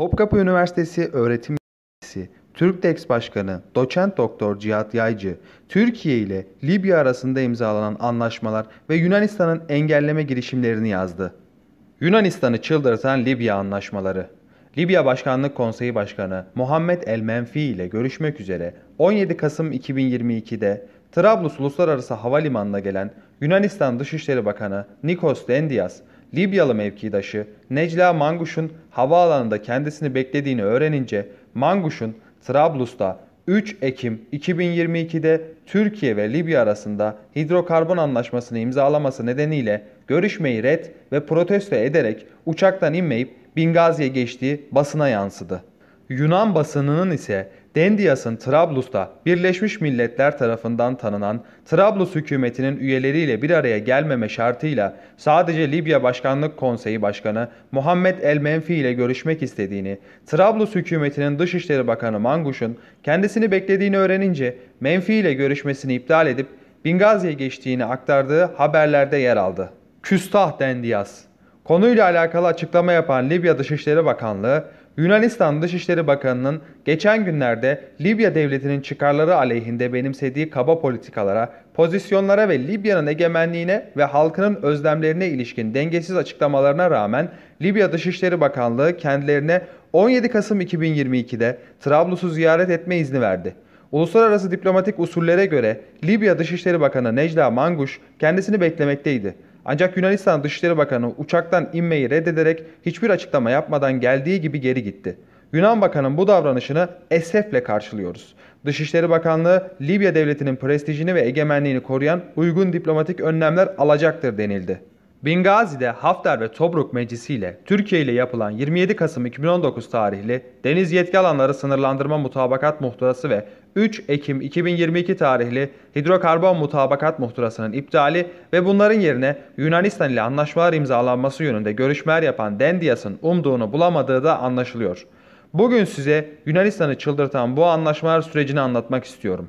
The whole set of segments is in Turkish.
Topkapı Üniversitesi Öğretim Üyesi, Türkdex Başkanı Doçent Doktor Cihat Yaycı, Türkiye ile Libya arasında imzalanan anlaşmalar ve Yunanistan'ın engelleme girişimlerini yazdı. Yunanistan'ı çıldırtan Libya anlaşmaları. Libya Başkanlık Konseyi Başkanı Muhammed El Menfi ile görüşmek üzere 17 Kasım 2022'de Trablus Uluslararası Havalimanı'na gelen Yunanistan Dışişleri Bakanı Nikos Dendias, Libyalı mevkidaşı Necla Manguş'un havaalanında kendisini beklediğini öğrenince Manguş'un Trablus'ta 3 Ekim 2022'de Türkiye ve Libya arasında hidrokarbon anlaşmasını imzalaması nedeniyle görüşmeyi red ve protesto ederek uçaktan inmeyip Bingazi'ye geçtiği basına yansıdı. Yunan basınının ise Dendias'ın Trablus'ta Birleşmiş Milletler tarafından tanınan Trablus hükümetinin üyeleriyle bir araya gelmeme şartıyla sadece Libya Başkanlık Konseyi Başkanı Muhammed El Menfi ile görüşmek istediğini, Trablus hükümetinin Dışişleri Bakanı Manguş'un kendisini beklediğini öğrenince Menfi ile görüşmesini iptal edip Bingazi'ye geçtiğini aktardığı haberlerde yer aldı. Küstah Dendias Konuyla alakalı açıklama yapan Libya Dışişleri Bakanlığı, Yunanistan Dışişleri Bakanı'nın geçen günlerde Libya devletinin çıkarları aleyhinde benimsediği kaba politikalara, pozisyonlara ve Libya'nın egemenliğine ve halkının özlemlerine ilişkin dengesiz açıklamalarına rağmen Libya Dışişleri Bakanlığı kendilerine 17 Kasım 2022'de Trablus'u ziyaret etme izni verdi. Uluslararası diplomatik usullere göre Libya Dışişleri Bakanı Necla Manguş kendisini beklemekteydi. Ancak Yunanistan Dışişleri Bakanı uçaktan inmeyi reddederek hiçbir açıklama yapmadan geldiği gibi geri gitti. Yunan Bakanı'nın bu davranışını esefle karşılıyoruz. Dışişleri Bakanlığı Libya devletinin prestijini ve egemenliğini koruyan uygun diplomatik önlemler alacaktır denildi. Bingazi'de Hafter ve Tobruk Meclisi ile Türkiye ile yapılan 27 Kasım 2019 tarihli Deniz Yetki Alanları Sınırlandırma Mutabakat Muhtırası ve 3 Ekim 2022 tarihli Hidrokarbon Mutabakat Muhtırası'nın iptali ve bunların yerine Yunanistan ile anlaşmalar imzalanması yönünde görüşmeler yapan Dendias'ın umduğunu bulamadığı da anlaşılıyor. Bugün size Yunanistan'ı çıldırtan bu anlaşmalar sürecini anlatmak istiyorum.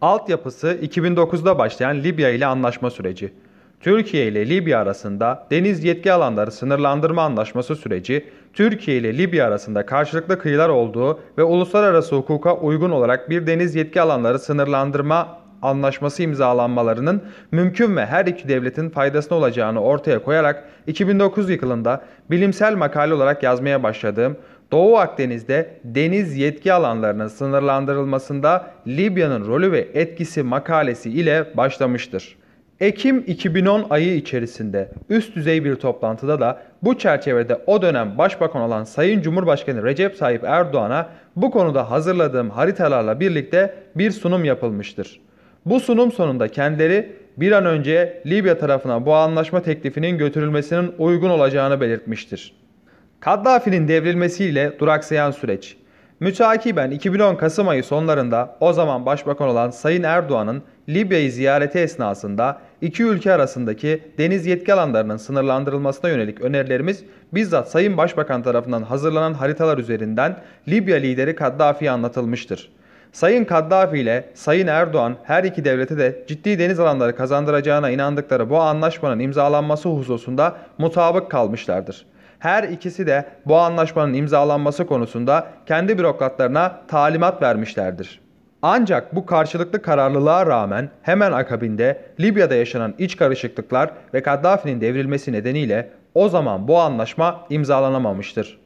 Altyapısı 2009'da başlayan Libya ile anlaşma süreci. Türkiye ile Libya arasında deniz yetki alanları sınırlandırma anlaşması süreci, Türkiye ile Libya arasında karşılıklı kıyılar olduğu ve uluslararası hukuka uygun olarak bir deniz yetki alanları sınırlandırma anlaşması imzalanmalarının mümkün ve her iki devletin faydasına olacağını ortaya koyarak 2009 yılında bilimsel makale olarak yazmaya başladığım Doğu Akdeniz'de deniz yetki alanlarının sınırlandırılmasında Libya'nın rolü ve etkisi makalesi ile başlamıştır. Ekim 2010 ayı içerisinde üst düzey bir toplantıda da bu çerçevede o dönem başbakan olan Sayın Cumhurbaşkanı Recep Tayyip Erdoğan'a bu konuda hazırladığım haritalarla birlikte bir sunum yapılmıştır. Bu sunum sonunda kendileri bir an önce Libya tarafına bu anlaşma teklifinin götürülmesinin uygun olacağını belirtmiştir. Kaddafi'nin devrilmesiyle duraksayan süreç. Mütakiben 2010 Kasım ayı sonlarında o zaman başbakan olan Sayın Erdoğan'ın Libya'yı ziyareti esnasında iki ülke arasındaki deniz yetki alanlarının sınırlandırılmasına yönelik önerilerimiz bizzat Sayın Başbakan tarafından hazırlanan haritalar üzerinden Libya lideri Kaddafi'ye anlatılmıştır. Sayın Kaddafi ile Sayın Erdoğan her iki devlete de ciddi deniz alanları kazandıracağına inandıkları bu anlaşmanın imzalanması hususunda mutabık kalmışlardır. Her ikisi de bu anlaşmanın imzalanması konusunda kendi bürokratlarına talimat vermişlerdir. Ancak bu karşılıklı kararlılığa rağmen hemen akabinde Libya'da yaşanan iç karışıklıklar ve Kaddafi'nin devrilmesi nedeniyle o zaman bu anlaşma imzalanamamıştır.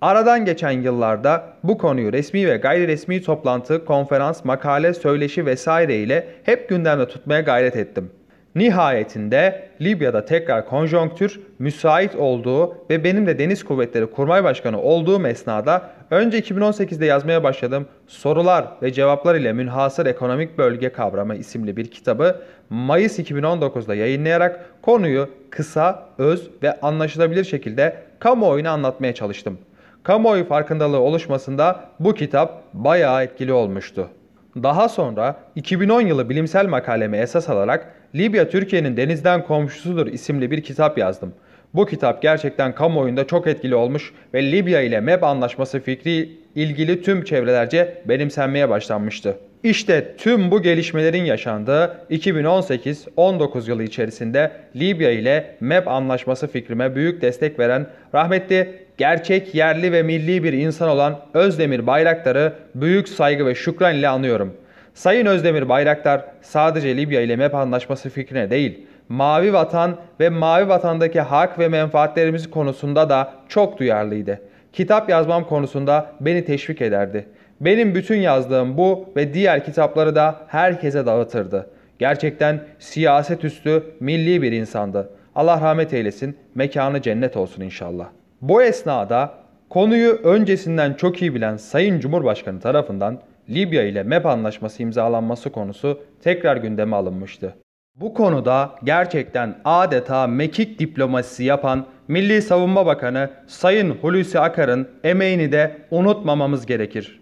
Aradan geçen yıllarda bu konuyu resmi ve gayri resmi toplantı, konferans, makale, söyleşi vesaire ile hep gündemde tutmaya gayret ettim. Nihayetinde Libya'da tekrar konjonktür müsait olduğu ve benim de Deniz Kuvvetleri Kurmay Başkanı olduğum esnada önce 2018'de yazmaya başladığım Sorular ve Cevaplar ile Münhasır Ekonomik Bölge Kavramı isimli bir kitabı Mayıs 2019'da yayınlayarak konuyu kısa, öz ve anlaşılabilir şekilde kamuoyuna anlatmaya çalıştım. Kamuoyu farkındalığı oluşmasında bu kitap bayağı etkili olmuştu. Daha sonra 2010 yılı bilimsel makalemi esas alarak Libya Türkiye'nin denizden komşusudur isimli bir kitap yazdım. Bu kitap gerçekten kamuoyunda çok etkili olmuş ve Libya ile MEP anlaşması fikri ilgili tüm çevrelerce benimsenmeye başlanmıştı. İşte tüm bu gelişmelerin yaşandığı 2018-19 yılı içerisinde Libya ile MEP anlaşması fikrime büyük destek veren rahmetli gerçek yerli ve milli bir insan olan Özdemir Bayraktar'ı büyük saygı ve şükran ile anıyorum. Sayın Özdemir Bayraktar sadece Libya ile MEP anlaşması fikrine değil, Mavi Vatan ve Mavi Vatan'daki hak ve menfaatlerimiz konusunda da çok duyarlıydı. Kitap yazmam konusunda beni teşvik ederdi. Benim bütün yazdığım bu ve diğer kitapları da herkese dağıtırdı. Gerçekten siyaset üstü milli bir insandı. Allah rahmet eylesin, mekanı cennet olsun inşallah. Bu esnada konuyu öncesinden çok iyi bilen Sayın Cumhurbaşkanı tarafından Libya ile MEP anlaşması imzalanması konusu tekrar gündeme alınmıştı. Bu konuda gerçekten adeta mekik diplomasisi yapan Milli Savunma Bakanı Sayın Hulusi Akar'ın emeğini de unutmamamız gerekir.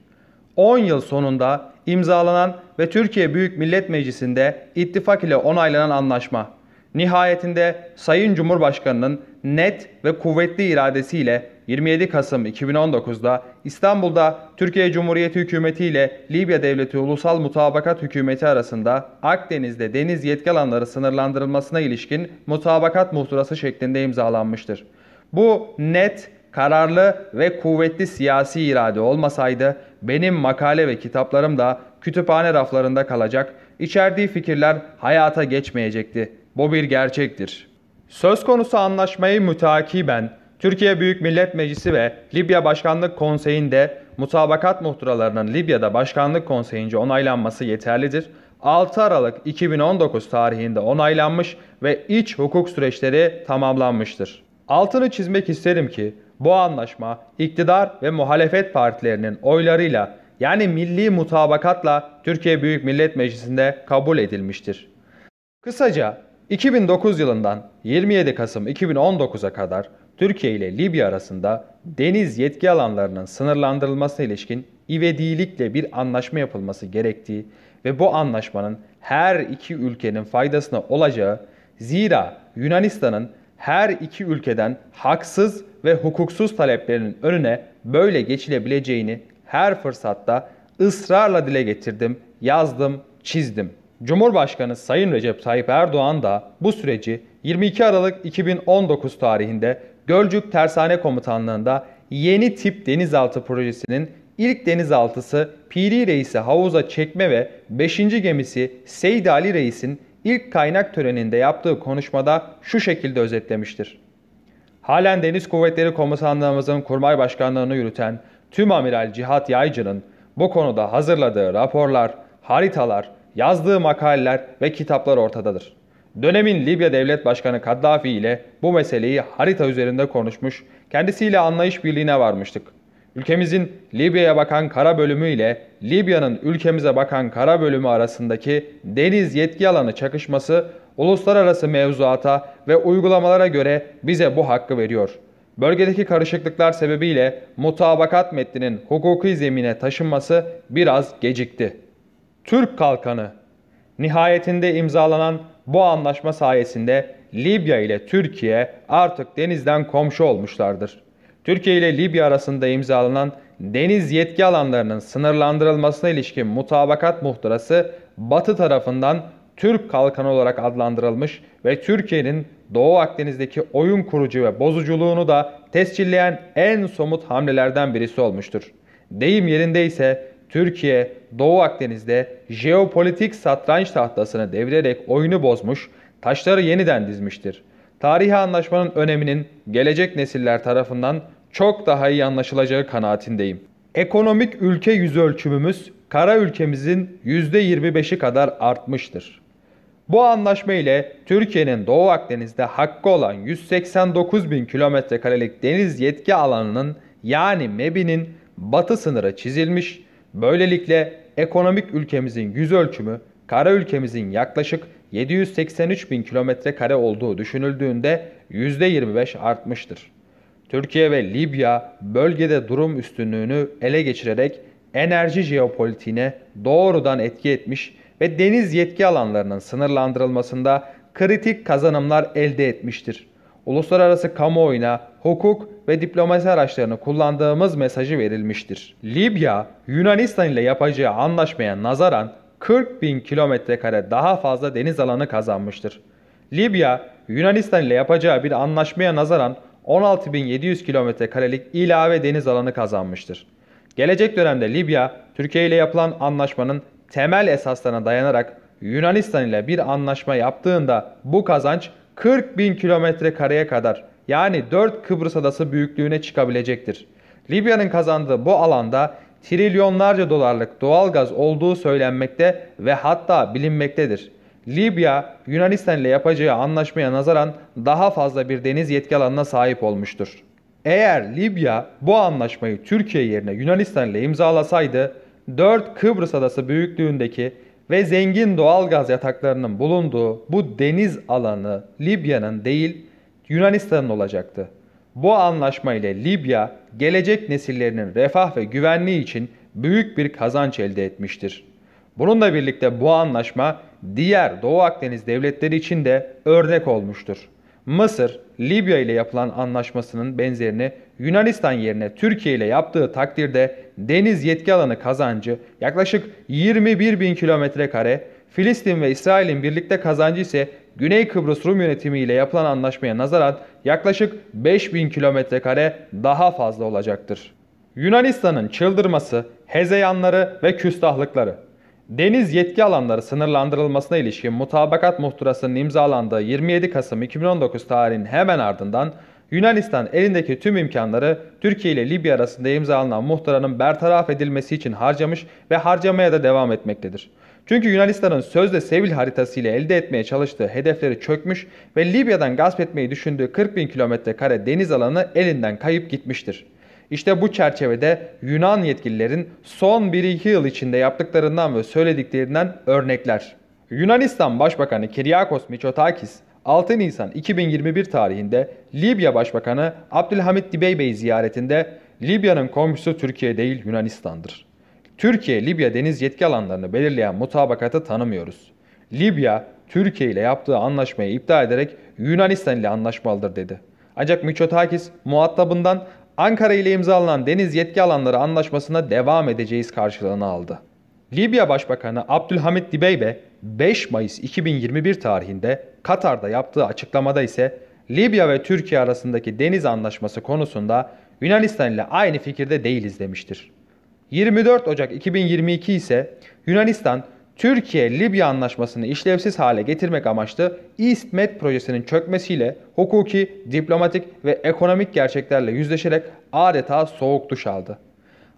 10 yıl sonunda imzalanan ve Türkiye Büyük Millet Meclisi'nde ittifak ile onaylanan anlaşma. Nihayetinde Sayın Cumhurbaşkanı'nın net ve kuvvetli iradesiyle 27 Kasım 2019'da İstanbul'da Türkiye Cumhuriyeti Hükümeti ile Libya Devleti Ulusal Mutabakat Hükümeti arasında Akdeniz'de deniz yetki alanları sınırlandırılmasına ilişkin mutabakat muhtırası şeklinde imzalanmıştır. Bu net, kararlı ve kuvvetli siyasi irade olmasaydı benim makale ve kitaplarım da kütüphane raflarında kalacak, içerdiği fikirler hayata geçmeyecekti. Bu bir gerçektir. Söz konusu anlaşmayı mütakiben Türkiye Büyük Millet Meclisi ve Libya Başkanlık Konseyi'nde mutabakat muhtıralarının Libya'da Başkanlık Konseyi'nce onaylanması yeterlidir. 6 Aralık 2019 tarihinde onaylanmış ve iç hukuk süreçleri tamamlanmıştır. Altını çizmek isterim ki bu anlaşma iktidar ve muhalefet partilerinin oylarıyla yani milli mutabakatla Türkiye Büyük Millet Meclisi'nde kabul edilmiştir. Kısaca 2009 yılından 27 Kasım 2019'a kadar Türkiye ile Libya arasında deniz yetki alanlarının sınırlandırılmasına ilişkin ivedilikle bir anlaşma yapılması gerektiği ve bu anlaşmanın her iki ülkenin faydasına olacağı zira Yunanistan'ın her iki ülkeden haksız ve hukuksuz taleplerinin önüne böyle geçilebileceğini her fırsatta ısrarla dile getirdim, yazdım, çizdim. Cumhurbaşkanı Sayın Recep Tayyip Erdoğan da bu süreci 22 Aralık 2019 tarihinde Gölcük Tersane Komutanlığı'nda yeni tip denizaltı projesinin ilk denizaltısı Piri Reis'i havuza çekme ve 5. gemisi Seydi Ali Reis'in ilk kaynak töreninde yaptığı konuşmada şu şekilde özetlemiştir. Halen Deniz Kuvvetleri Komutanlığımızın kurmay başkanlığını yürüten Tüm Amiral Cihat Yaycı'nın bu konuda hazırladığı raporlar, haritalar, yazdığı makaleler ve kitaplar ortadadır. Dönemin Libya Devlet Başkanı Kaddafi ile bu meseleyi harita üzerinde konuşmuş, kendisiyle anlayış birliğine varmıştık. Ülkemizin Libya'ya bakan kara bölümü ile Libya'nın ülkemize bakan kara bölümü arasındaki deniz yetki alanı çakışması uluslararası mevzuata ve uygulamalara göre bize bu hakkı veriyor. Bölgedeki karışıklıklar sebebiyle mutabakat metninin hukuki zemine taşınması biraz gecikti. Türk Kalkanı Nihayetinde imzalanan bu anlaşma sayesinde Libya ile Türkiye artık denizden komşu olmuşlardır. Türkiye ile Libya arasında imzalanan deniz yetki alanlarının sınırlandırılmasına ilişkin mutabakat muhtırası Batı tarafından Türk kalkanı olarak adlandırılmış ve Türkiye'nin Doğu Akdeniz'deki oyun kurucu ve bozuculuğunu da tescilleyen en somut hamlelerden birisi olmuştur. Deyim yerinde ise Türkiye, Doğu Akdeniz'de jeopolitik satranç tahtasını devirerek oyunu bozmuş, taşları yeniden dizmiştir. Tarihi anlaşmanın öneminin gelecek nesiller tarafından çok daha iyi anlaşılacağı kanaatindeyim. Ekonomik ülke yüz ölçümümüz kara ülkemizin %25'i kadar artmıştır. Bu anlaşma ile Türkiye'nin Doğu Akdeniz'de hakkı olan 189 bin kilometre karelik deniz yetki alanının yani MEB'inin batı sınırı çizilmiş, böylelikle ekonomik ülkemizin yüz ölçümü kara ülkemizin yaklaşık 783 bin kilometre kare olduğu düşünüldüğünde %25 artmıştır. Türkiye ve Libya bölgede durum üstünlüğünü ele geçirerek enerji jeopolitiğine doğrudan etki etmiş ve deniz yetki alanlarının sınırlandırılmasında kritik kazanımlar elde etmiştir. Uluslararası kamuoyuna hukuk ve diplomasi araçlarını kullandığımız mesajı verilmiştir. Libya, Yunanistan ile yapacağı anlaşmaya nazaran 40 bin kilometre kare daha fazla deniz alanı kazanmıştır. Libya, Yunanistan ile yapacağı bir anlaşmaya nazaran 16.700 kilometre karelik ilave deniz alanı kazanmıştır. Gelecek dönemde Libya, Türkiye ile yapılan anlaşmanın temel esaslarına dayanarak Yunanistan ile bir anlaşma yaptığında bu kazanç 40 bin kilometre kareye kadar yani 4 Kıbrıs adası büyüklüğüne çıkabilecektir. Libya'nın kazandığı bu alanda trilyonlarca dolarlık doğal gaz olduğu söylenmekte ve hatta bilinmektedir. Libya, Yunanistan ile yapacağı anlaşmaya nazaran daha fazla bir deniz yetki alanına sahip olmuştur. Eğer Libya bu anlaşmayı Türkiye yerine Yunanistan ile imzalasaydı 4 Kıbrıs adası büyüklüğündeki ve zengin doğal gaz yataklarının bulunduğu bu deniz alanı Libya'nın değil Yunanistan'ın olacaktı. Bu anlaşma ile Libya gelecek nesillerinin refah ve güvenliği için büyük bir kazanç elde etmiştir. Bununla birlikte bu anlaşma diğer Doğu Akdeniz devletleri için de örnek olmuştur. Mısır, Libya ile yapılan anlaşmasının benzerini Yunanistan yerine Türkiye ile yaptığı takdirde deniz yetki alanı kazancı yaklaşık 21 bin kilometre kare, Filistin ve İsrail'in birlikte kazancı ise Güney Kıbrıs Rum yönetimi ile yapılan anlaşmaya nazaran yaklaşık 5 bin kilometre kare daha fazla olacaktır. Yunanistan'ın çıldırması, hezeyanları ve küstahlıkları Deniz yetki alanları sınırlandırılmasına ilişkin mutabakat muhtırasının imzalandığı 27 Kasım 2019 tarihinin hemen ardından Yunanistan elindeki tüm imkanları Türkiye ile Libya arasında imzalanan muhtıranın bertaraf edilmesi için harcamış ve harcamaya da devam etmektedir. Çünkü Yunanistan'ın sözde Sevil haritası ile elde etmeye çalıştığı hedefleri çökmüş ve Libya'dan gasp etmeyi düşündüğü 40 bin kilometre kare deniz alanı elinden kayıp gitmiştir. İşte bu çerçevede Yunan yetkililerin son 1-2 yıl içinde yaptıklarından ve söylediklerinden örnekler. Yunanistan Başbakanı Kyriakos Mitsotakis 6 Nisan 2021 tarihinde Libya Başbakanı Abdülhamit Dibeybe'yi ziyaretinde Libya'nın komşusu Türkiye değil Yunanistan'dır. Türkiye Libya deniz yetki alanlarını belirleyen mutabakatı tanımıyoruz. Libya Türkiye ile yaptığı anlaşmayı iptal ederek Yunanistan ile anlaşmalıdır dedi. Ancak Mitsotakis muhatabından Ankara ile imzalanan deniz yetki alanları anlaşmasına devam edeceğiz karşılığını aldı. Libya Başbakanı Abdülhamit Dibeybe 5 Mayıs 2021 tarihinde Katar'da yaptığı açıklamada ise Libya ve Türkiye arasındaki deniz anlaşması konusunda Yunanistan ile aynı fikirde değiliz demiştir. 24 Ocak 2022 ise Yunanistan Türkiye-Libya anlaşmasını işlevsiz hale getirmek amaçlı East projesinin çökmesiyle hukuki, diplomatik ve ekonomik gerçeklerle yüzleşerek adeta soğuk duş aldı.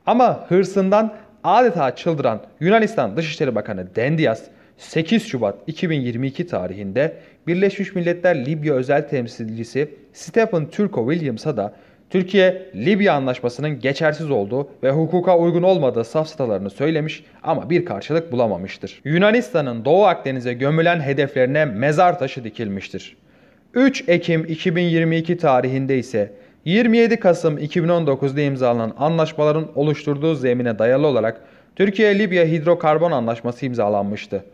Ama hırsından adeta çıldıran Yunanistan Dışişleri Bakanı Dendias 8 Şubat 2022 tarihinde Birleşmiş Milletler Libya özel temsilcisi Stephen Turko Williams'a da Türkiye-Libya anlaşmasının geçersiz olduğu ve hukuka uygun olmadığı safsatalarını söylemiş ama bir karşılık bulamamıştır. Yunanistan'ın Doğu Akdeniz'e gömülen hedeflerine mezar taşı dikilmiştir. 3 Ekim 2022 tarihinde ise 27 Kasım 2019'da imzalanan anlaşmaların oluşturduğu zemine dayalı olarak Türkiye-Libya hidrokarbon anlaşması imzalanmıştı.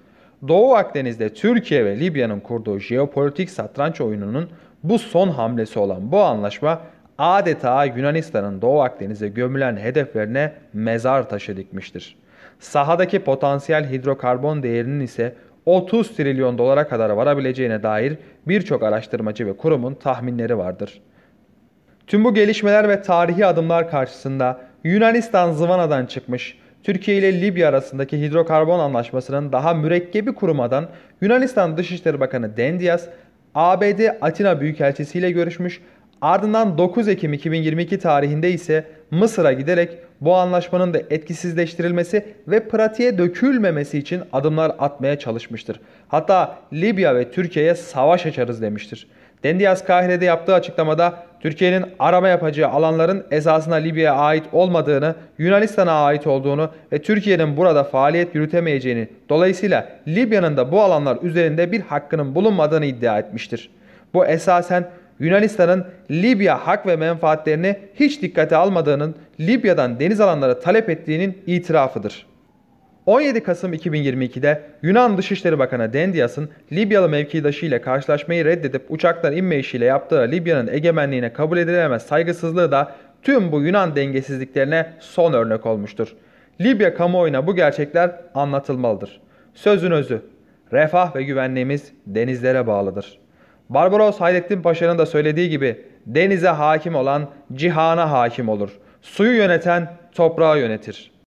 Doğu Akdeniz'de Türkiye ve Libya'nın kurduğu jeopolitik satranç oyununun bu son hamlesi olan bu anlaşma adeta Yunanistan'ın Doğu Akdeniz'e gömülen hedeflerine mezar taşı dikmiştir. Sahadaki potansiyel hidrokarbon değerinin ise 30 trilyon dolara kadar varabileceğine dair birçok araştırmacı ve kurumun tahminleri vardır. Tüm bu gelişmeler ve tarihi adımlar karşısında Yunanistan zıvanadan çıkmış, Türkiye ile Libya arasındaki hidrokarbon anlaşmasının daha mürekkebi kurumadan Yunanistan Dışişleri Bakanı Dendias, ABD Atina Büyükelçisi ile görüşmüş Ardından 9 Ekim 2022 tarihinde ise Mısır'a giderek bu anlaşmanın da etkisizleştirilmesi ve pratiğe dökülmemesi için adımlar atmaya çalışmıştır. Hatta Libya ve Türkiye'ye savaş açarız demiştir. Dendias Kahire'de yaptığı açıklamada Türkiye'nin arama yapacağı alanların esasına Libya'ya ait olmadığını, Yunanistan'a ait olduğunu ve Türkiye'nin burada faaliyet yürütemeyeceğini, dolayısıyla Libya'nın da bu alanlar üzerinde bir hakkının bulunmadığını iddia etmiştir. Bu esasen Yunanistan'ın Libya hak ve menfaatlerini hiç dikkate almadığının Libya'dan deniz alanları talep ettiğinin itirafıdır. 17 Kasım 2022'de Yunan Dışişleri Bakanı Dendias'ın Libyalı mevkidaşı ile karşılaşmayı reddedip uçaktan inme işiyle yaptığı Libya'nın egemenliğine kabul edilemez saygısızlığı da tüm bu Yunan dengesizliklerine son örnek olmuştur. Libya kamuoyuna bu gerçekler anlatılmalıdır. Sözün özü, refah ve güvenliğimiz denizlere bağlıdır.'' Barbaros Hayrettin Paşa'nın da söylediği gibi Denize hakim olan cihana hakim olur. Suyu yöneten toprağı yönetir.